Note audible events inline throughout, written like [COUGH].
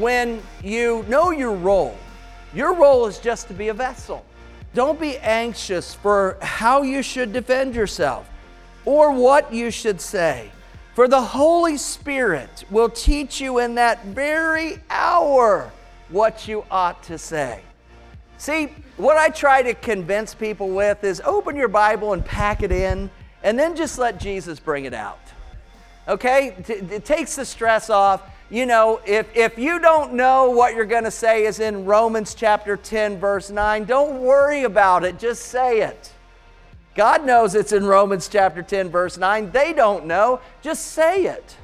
when you know your role, your role is just to be a vessel. Don't be anxious for how you should defend yourself or what you should say. For the Holy Spirit will teach you in that very hour what you ought to say. See, what I try to convince people with is open your Bible and pack it in, and then just let Jesus bring it out. Okay? It takes the stress off. You know, if, if you don't know what you're going to say is in Romans chapter 10, verse 9, don't worry about it. Just say it. God knows it's in Romans chapter 10, verse 9. They don't know. Just say it.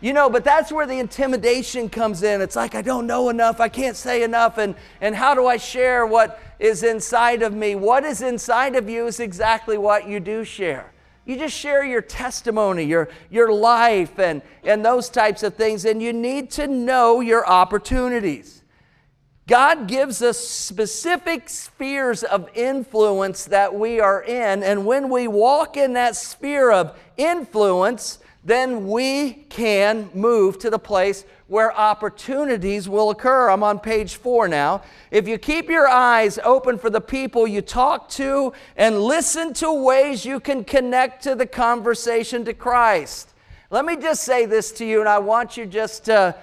You know, but that's where the intimidation comes in. It's like, I don't know enough, I can't say enough, and, and how do I share what is inside of me? What is inside of you is exactly what you do share. You just share your testimony, your, your life, and, and those types of things, and you need to know your opportunities. God gives us specific spheres of influence that we are in, and when we walk in that sphere of influence, then we can move to the place where opportunities will occur. I'm on page four now. If you keep your eyes open for the people you talk to and listen to ways you can connect to the conversation to Christ. Let me just say this to you, and I want you just to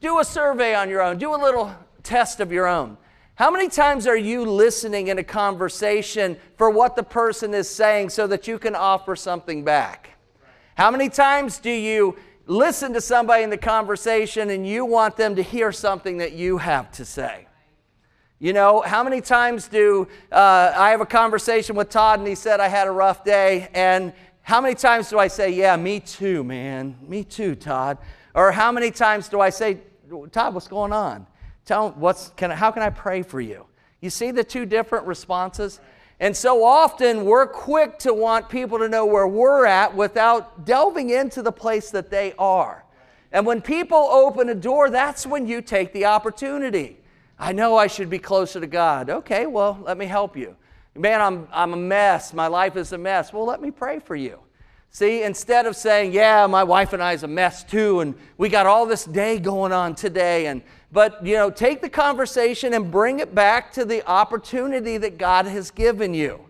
do a survey on your own, do a little test of your own. How many times are you listening in a conversation for what the person is saying so that you can offer something back? How many times do you listen to somebody in the conversation and you want them to hear something that you have to say? You know, how many times do uh, I have a conversation with Todd and he said I had a rough day? And how many times do I say, Yeah, me too, man. Me too, Todd. Or how many times do I say, Todd, what's going on? Tell him what's can how can I pray for you? You see the two different responses? And so often we're quick to want people to know where we're at without delving into the place that they are. And when people open a door, that's when you take the opportunity. I know I should be closer to God. Okay, well, let me help you. Man, I'm, I'm a mess. My life is a mess. Well, let me pray for you. See, instead of saying, Yeah, my wife and I is a mess too, and we got all this day going on today, and but you know, take the conversation and bring it back to the opportunity that God has given you.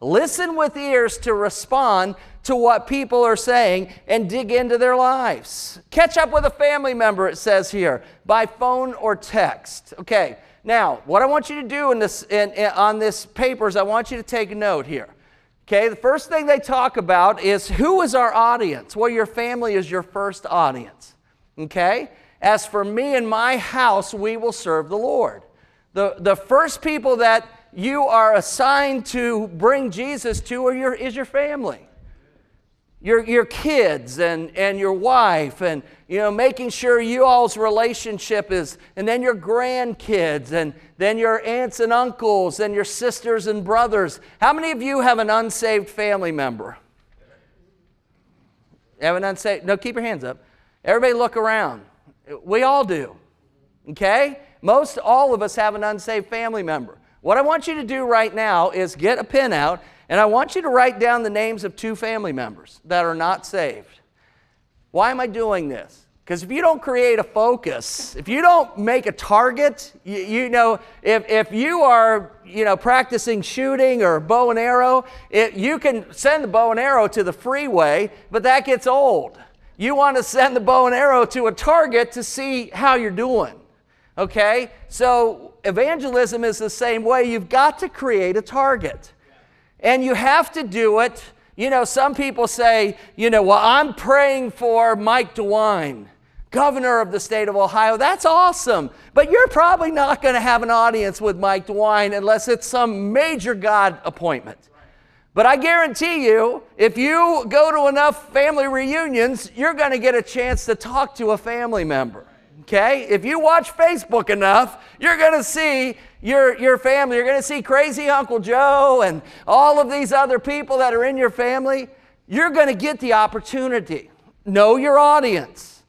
Listen with ears to respond to what people are saying and dig into their lives. Catch up with a family member, it says here, by phone or text. Okay, now, what I want you to do in this, in, in, on this paper is I want you to take a note here. Okay, the first thing they talk about is who is our audience? Well, your family is your first audience. Okay? As for me and my house, we will serve the Lord. The, the first people that you are assigned to bring Jesus to are your, is your family. Your, your kids and, and your wife, and you know, making sure you all's relationship is, and then your grandkids, and then your aunts and uncles, and your sisters and brothers. How many of you have an unsaved family member? Have an unsaved? No, keep your hands up. Everybody look around. We all do. Okay? Most all of us have an unsaved family member. What I want you to do right now is get a pen out and I want you to write down the names of two family members that are not saved. Why am I doing this? Because if you don't create a focus, if you don't make a target, you, you, know, if, if you are, you know, practicing shooting or bow and arrow, it, you can send the bow and arrow to the freeway, but that gets old. You want to send the bow and arrow to a target to see how you're doing. Okay? So evangelism is the same way. You've got to create a target. And you have to do it. You know, some people say, you know, well, I'm praying for Mike DeWine, governor of the state of Ohio. That's awesome. But you're probably not going to have an audience with Mike DeWine unless it's some major God appointment. But I guarantee you, if you go to enough family reunions, you're going to get a chance to talk to a family member. Okay? If you watch Facebook enough, you're going to see your, your family. You're going to see crazy Uncle Joe and all of these other people that are in your family. You're going to get the opportunity. Know your audience.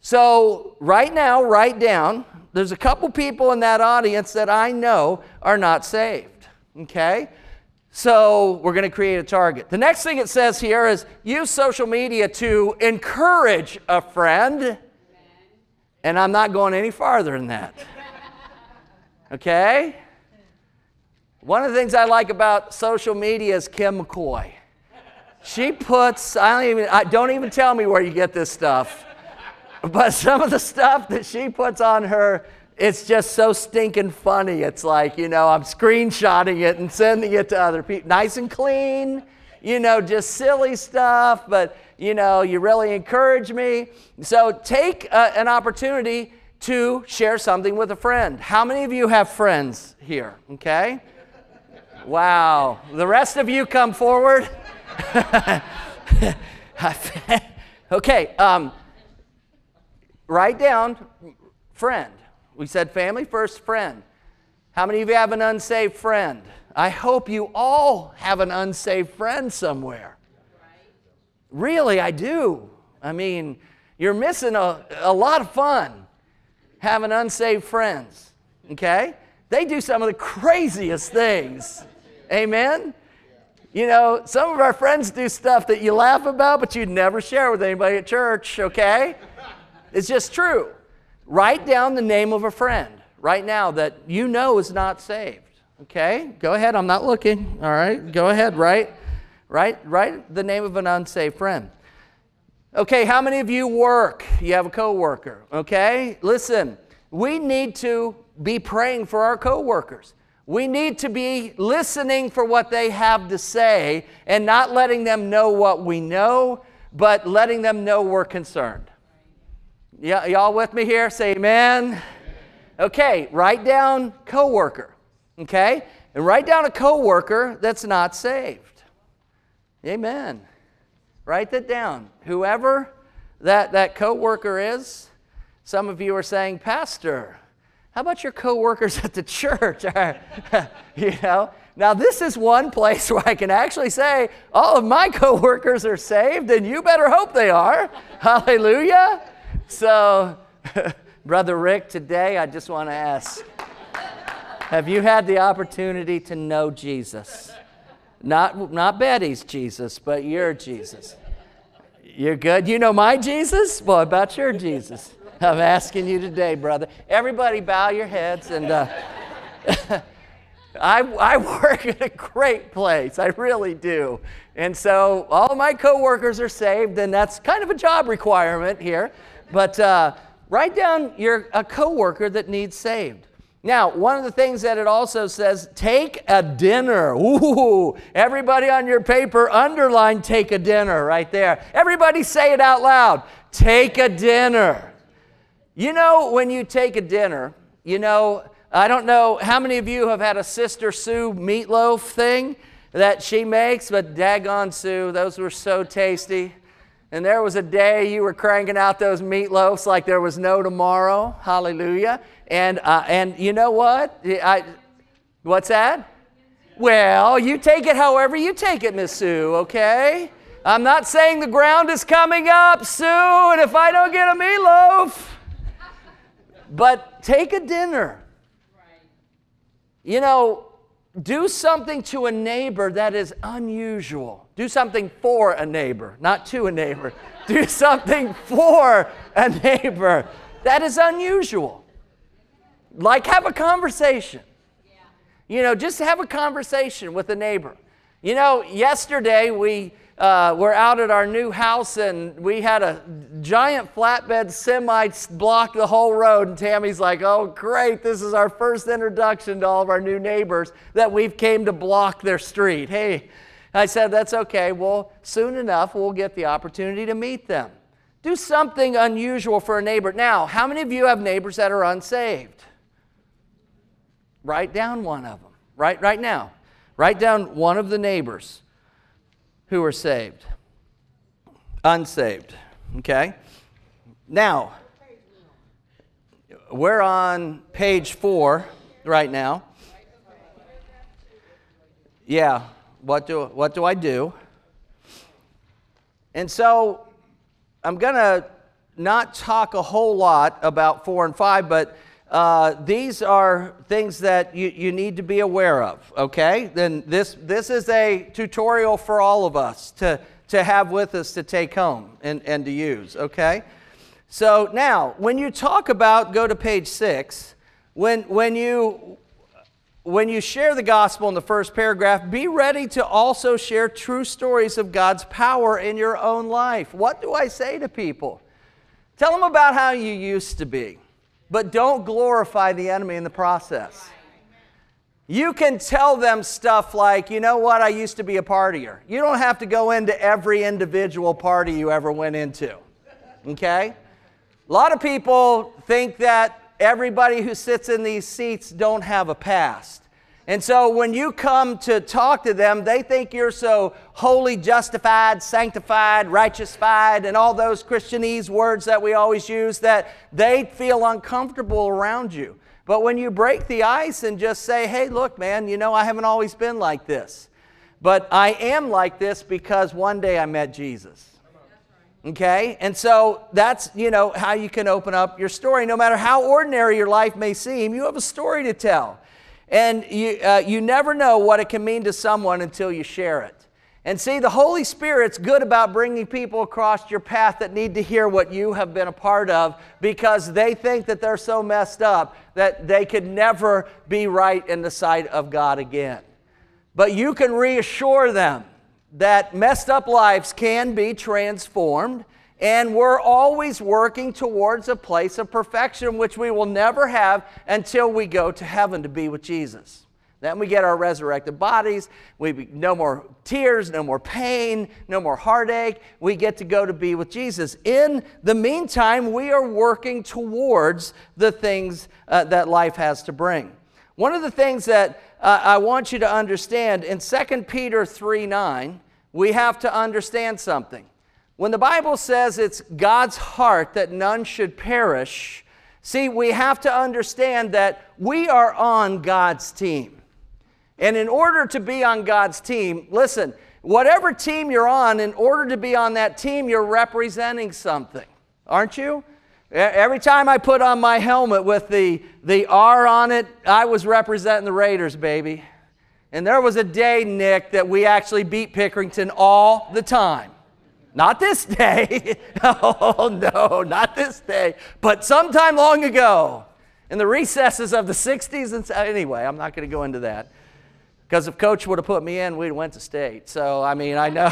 So, right now, write down there's a couple people in that audience that I know are not saved. Okay? So we're going to create a target. The next thing it says here is use social media to encourage a friend And I'm not going any farther than that. Okay? One of the things I like about social media is Kim McCoy. She puts, I don't even, I, don't even tell me where you get this stuff. But some of the stuff that she puts on her, it's just so stinking funny. It's like, you know, I'm screenshotting it and sending it to other people. Nice and clean, you know, just silly stuff, but, you know, you really encourage me. So take uh, an opportunity to share something with a friend. How many of you have friends here? Okay? Wow. The rest of you come forward. [LAUGHS] okay. Um, write down friend. We said family first, friend. How many of you have an unsaved friend? I hope you all have an unsaved friend somewhere. Really, I do. I mean, you're missing a, a lot of fun having unsaved friends, okay? They do some of the craziest things. Amen? You know, some of our friends do stuff that you laugh about, but you'd never share with anybody at church, okay? It's just true. Write down the name of a friend right now that you know is not saved, okay? Go ahead, I'm not looking, all right? Go ahead, write, write, write the name of an unsaved friend. Okay, how many of you work? You have a coworker, okay? Listen, we need to be praying for our coworkers. We need to be listening for what they have to say and not letting them know what we know, but letting them know we're concerned. Yeah, y'all with me here? Say amen. Okay, write down coworker. Okay? And write down a coworker that's not saved. Amen. Write that down. Whoever that, that coworker is, some of you are saying, Pastor, how about your coworkers [LAUGHS] at the church? [LAUGHS] you know, now this is one place [LAUGHS] where I can actually say all of my coworkers are saved, and you better hope they are. Hallelujah. So, Brother Rick, today I just want to ask Have you had the opportunity to know Jesus? Not, not Betty's Jesus, but your Jesus. You're good? You know my Jesus? Well, about your Jesus? I'm asking you today, brother. Everybody, bow your heads. And uh, [LAUGHS] I, I work at a great place. I really do. And so all my coworkers are saved, and that's kind of a job requirement here. But uh, write down your a coworker that needs saved. Now, one of the things that it also says, take a dinner. Ooh, everybody on your paper, underline take a dinner right there. Everybody say it out loud. Take a dinner. You know, when you take a dinner, you know, I don't know how many of you have had a Sister Sue meatloaf thing that she makes, but daggone Sue, those were so tasty. And there was a day you were cranking out those meatloafs like there was no tomorrow. Hallelujah. And, uh, and you know what? I, what's that? Well, you take it however you take it, Miss Sue, okay? I'm not saying the ground is coming up, Sue, and if I don't get a meatloaf, but take a dinner. You know, do something to a neighbor that is unusual. Do something for a neighbor, not to a neighbor. [LAUGHS] do something for a neighbor that is unusual. Like have a conversation. You know, just have a conversation with a neighbor. You know, yesterday we uh, we're out at our new house and we had a giant flatbed semi block the whole road. And Tammy's like, oh, great, this is our first introduction to all of our new neighbors that we've came to block their street. Hey, I said, that's okay. Well, soon enough, we'll get the opportunity to meet them. Do something unusual for a neighbor. Now, how many of you have neighbors that are unsaved? Write down one of them. Right, right now. Write down one of the neighbors who are saved. Unsaved. Okay? Now, we're on page four right now. Yeah, what do, what do I do? And so I'm going to not talk a whole lot about four and five, but uh, these are things that you, you need to be aware of, okay? Then this, this is a tutorial for all of us to, to have with us to take home and, and to use, okay? So now, when you talk about, go to page six, when, when, you, when you share the gospel in the first paragraph, be ready to also share true stories of God's power in your own life. What do I say to people? Tell them about how you used to be, but don't glorify the enemy in the process. You can tell them stuff like, you know what, I used to be a partier. You don't have to go into every individual party you ever went into. Okay? A lot of people think that everybody who sits in these seats don't have a past. And so when you come to talk to them, they think you're so holy, justified, sanctified, righteousified, and all those Christianese words that we always use that they feel uncomfortable around you. But when you break the ice and just say, hey, look, man, you know, I haven't always been like this, but I am like this because one day I met Jesus. Okay? And so that's, you know, how you can open up your story. No matter how ordinary your life may seem, you have a story to tell. And you, uh, you never know what it can mean to someone until you share it. And see, the Holy Spirit's good about bringing people across your path that need to hear what you have been a part of because they think that they're so messed up that they could never be right in the sight of God again. But you can reassure them that messed up lives can be transformed, and we're always working towards a place of perfection, which we will never have until we go to heaven to be with Jesus. Then we get our resurrected bodies. We no more tears, no more pain, no more heartache. We get to go to be with Jesus. In the meantime, we are working towards the things uh, that life has to bring. One of the things that uh, I want you to understand in 2 Peter 3 9, we have to understand something. When the Bible says it's God's heart that none should perish, see, we have to understand that we are on God's team. And in order to be on God's team, listen, whatever team you're on, in order to be on that team, you're representing something, aren't you? Every time I put on my helmet with the, the R on it, I was representing the Raiders, baby. And there was a day, Nick, that we actually beat Pickerington all the time. Not this day. [LAUGHS] oh, no, not this day. But sometime long ago, in the recesses of the 60s. And anyway, I'm not going to go into that. Because if coach would have put me in, we'd went to state. So, I mean, I know.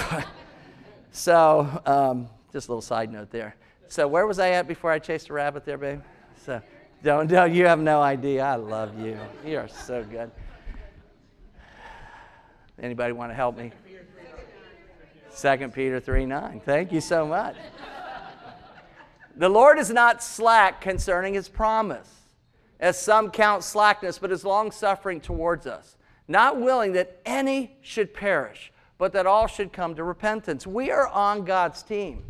[LAUGHS] so, um, just a little side note there. So, where was I at before I chased a rabbit there, babe? So, don't, don't, you have no idea. I love you. You are so good. Anybody want to help me? 2 Peter 3 9. Thank you so much. the Lord is not slack concerning his promise, as some count slackness, but is long suffering towards us not willing that any should perish, but that all should come to repentance. We are on God's team.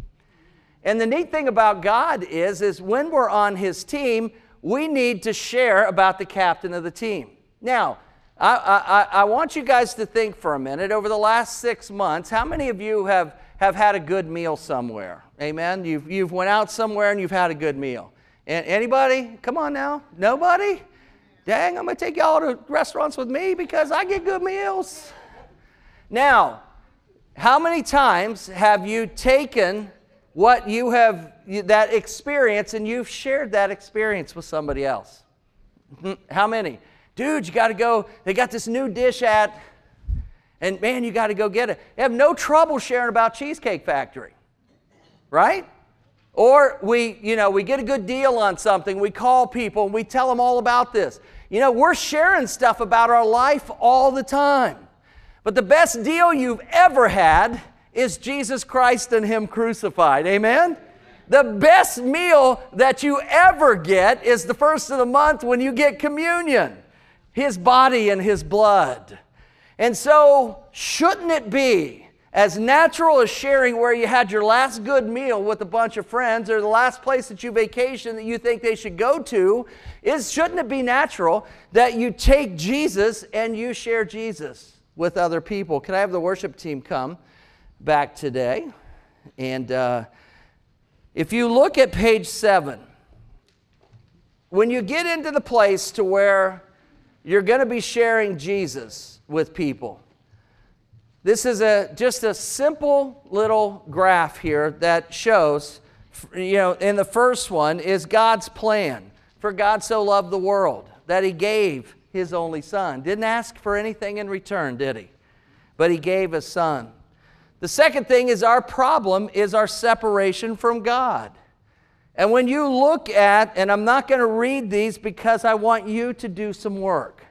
And the neat thing about God is, is when we're on his team, we need to share about the captain of the team. Now, I, I, I want you guys to think for a minute over the last six months, how many of you have, have had a good meal somewhere? Amen? You've, you've went out somewhere and you've had a good meal. And anybody? Come on now. Nobody? Dang, I'm to take y'all to restaurants with me because I get good meals. Now, how many times have you taken what you have, that experience, and you've shared that experience with somebody else? Hmm, how many? Dude, you got to go, they got this new dish at, and man, you got to go get it. You have no trouble sharing about Cheesecake Factory, right? Or we, you know, we get a good deal on something, we call people and we tell them all about this. You know, we're sharing stuff about our life all the time. But the best deal you've ever had is Jesus Christ and Him crucified. Amen? The best meal that you ever get is the first of the month when you get communion, His body and His blood. And so, shouldn't it be as natural as sharing where you had your last good meal with a bunch of friends or the last place that you vacation that you think they should go to is shouldn't it be natural that you take jesus and you share jesus with other people can i have the worship team come back today and uh, if you look at page seven when you get into the place to where you're going to be sharing jesus with people this is a, just a simple little graph here that shows you know, in the first one is God's plan. For God so loved the world that he gave his only son. Didn't ask for anything in return, did he? But he gave his son. The second thing is our problem is our separation from God. And when you look at, and I'm not going to read these because I want you to do some work,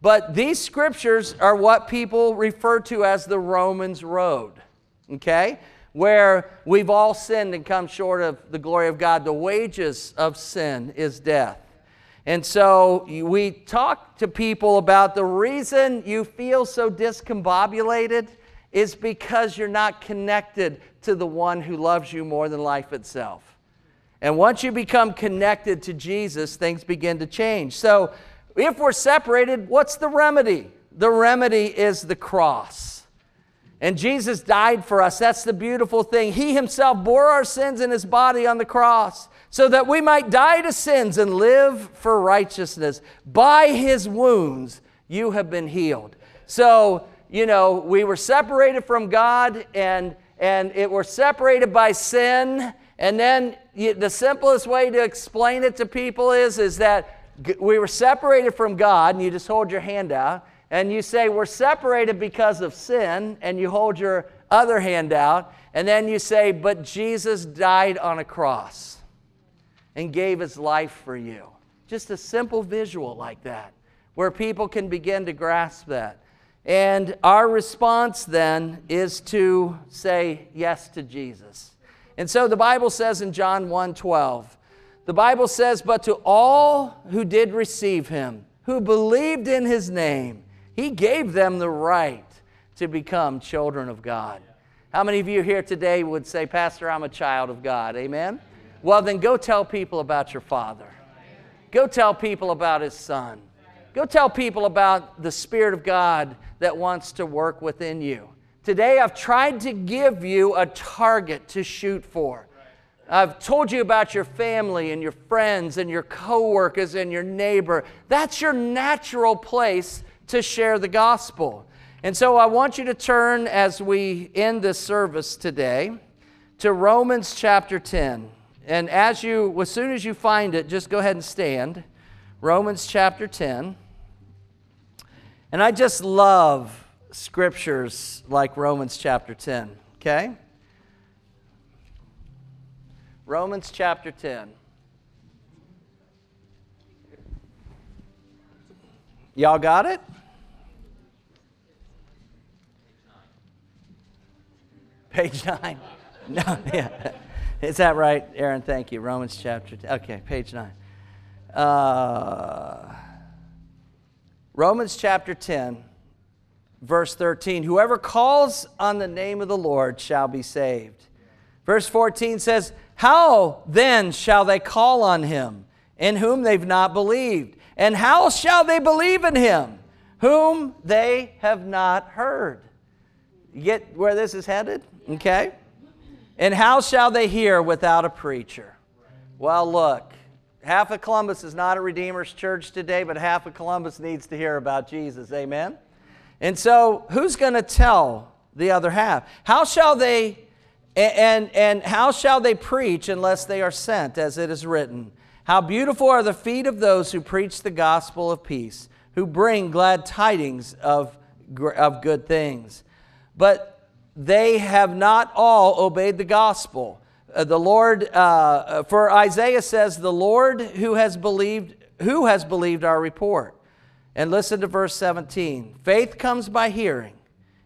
but these scriptures are what people refer to as the Romans Road, okay? Where we've all sinned and come short of the glory of God. The wages of sin is death. And so we talk to people about the reason you feel so discombobulated is because you're not connected to the one who loves you more than life itself. And once you become connected to Jesus, things begin to change. So if we're separated, what's the remedy? The remedy is the cross. And Jesus died for us. That's the beautiful thing. He himself bore our sins in his body on the cross so that we might die to sins and live for righteousness. By his wounds, you have been healed. So, you know, we were separated from God and, and it were separated by sin. And then you, the simplest way to explain it to people is, is that we were separated from God, and you just hold your hand out, and you say, We're separated because of sin, and you hold your other hand out, and then you say, But Jesus died on a cross and gave his life for you. Just a simple visual like that, where people can begin to grasp that. And our response then is to say yes to Jesus. And so the Bible says in John 1 12, the Bible says, But to all who did receive him, who believed in his name, he gave them the right to become children of God. How many of you here today would say, Pastor, I'm a child of God? Amen? Well, then go tell people about your Father. Go tell people about His Son. Go tell people about the Spirit of God that wants to work within you. Today, I've tried to give you a target to shoot for. I've told you about your family and your friends and your coworkers and your neighbor. That's your natural place to share the gospel. And so I want you to turn as we end this service today to Romans chapter 10. And as you as soon as you find it, just go ahead and stand. Romans chapter 10. And I just love scriptures like Romans chapter 10, okay? Romans chapter 10. Y'all got it? Page 9. [LAUGHS] No, yeah. Is that right, Aaron? Thank you. Romans chapter 10. Okay, page 9. Uh, Romans chapter 10, verse 13. Whoever calls on the name of the Lord shall be saved. Verse 14 says, how then shall they call on him in whom they've not believed? And how shall they believe in him whom they have not heard? You get where this is headed? Okay? And how shall they hear without a preacher? Well, look, half of Columbus is not a Redeemer's church today, but half of Columbus needs to hear about Jesus. Amen? And so, who's going to tell the other half? How shall they and, and how shall they preach unless they are sent, as it is written? How beautiful are the feet of those who preach the gospel of peace, who bring glad tidings of, of good things. But they have not all obeyed the gospel. Uh, the Lord, uh, for Isaiah says, the Lord who has believed, who has believed our report. And listen to verse 17. Faith comes by hearing,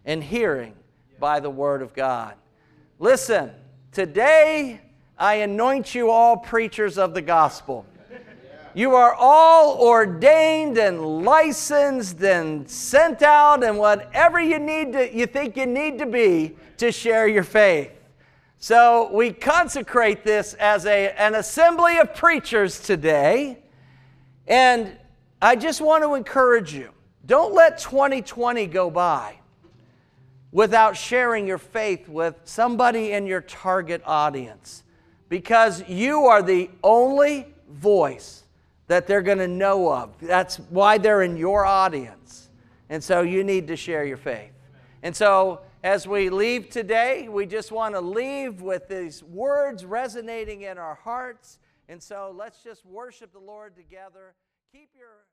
and hearing by the word of God. Listen, today I anoint you all preachers of the gospel. You are all ordained and licensed and sent out and whatever you need to you think you need to be to share your faith. So we consecrate this as a, an assembly of preachers today. And I just want to encourage you. Don't let 2020 go by without sharing your faith with somebody in your target audience because you are the only voice that they're going to know of. That's why they're in your audience. And so you need to share your faith. And so as we leave today, we just want to leave with these words resonating in our hearts. And so let's just worship the Lord together. Keep your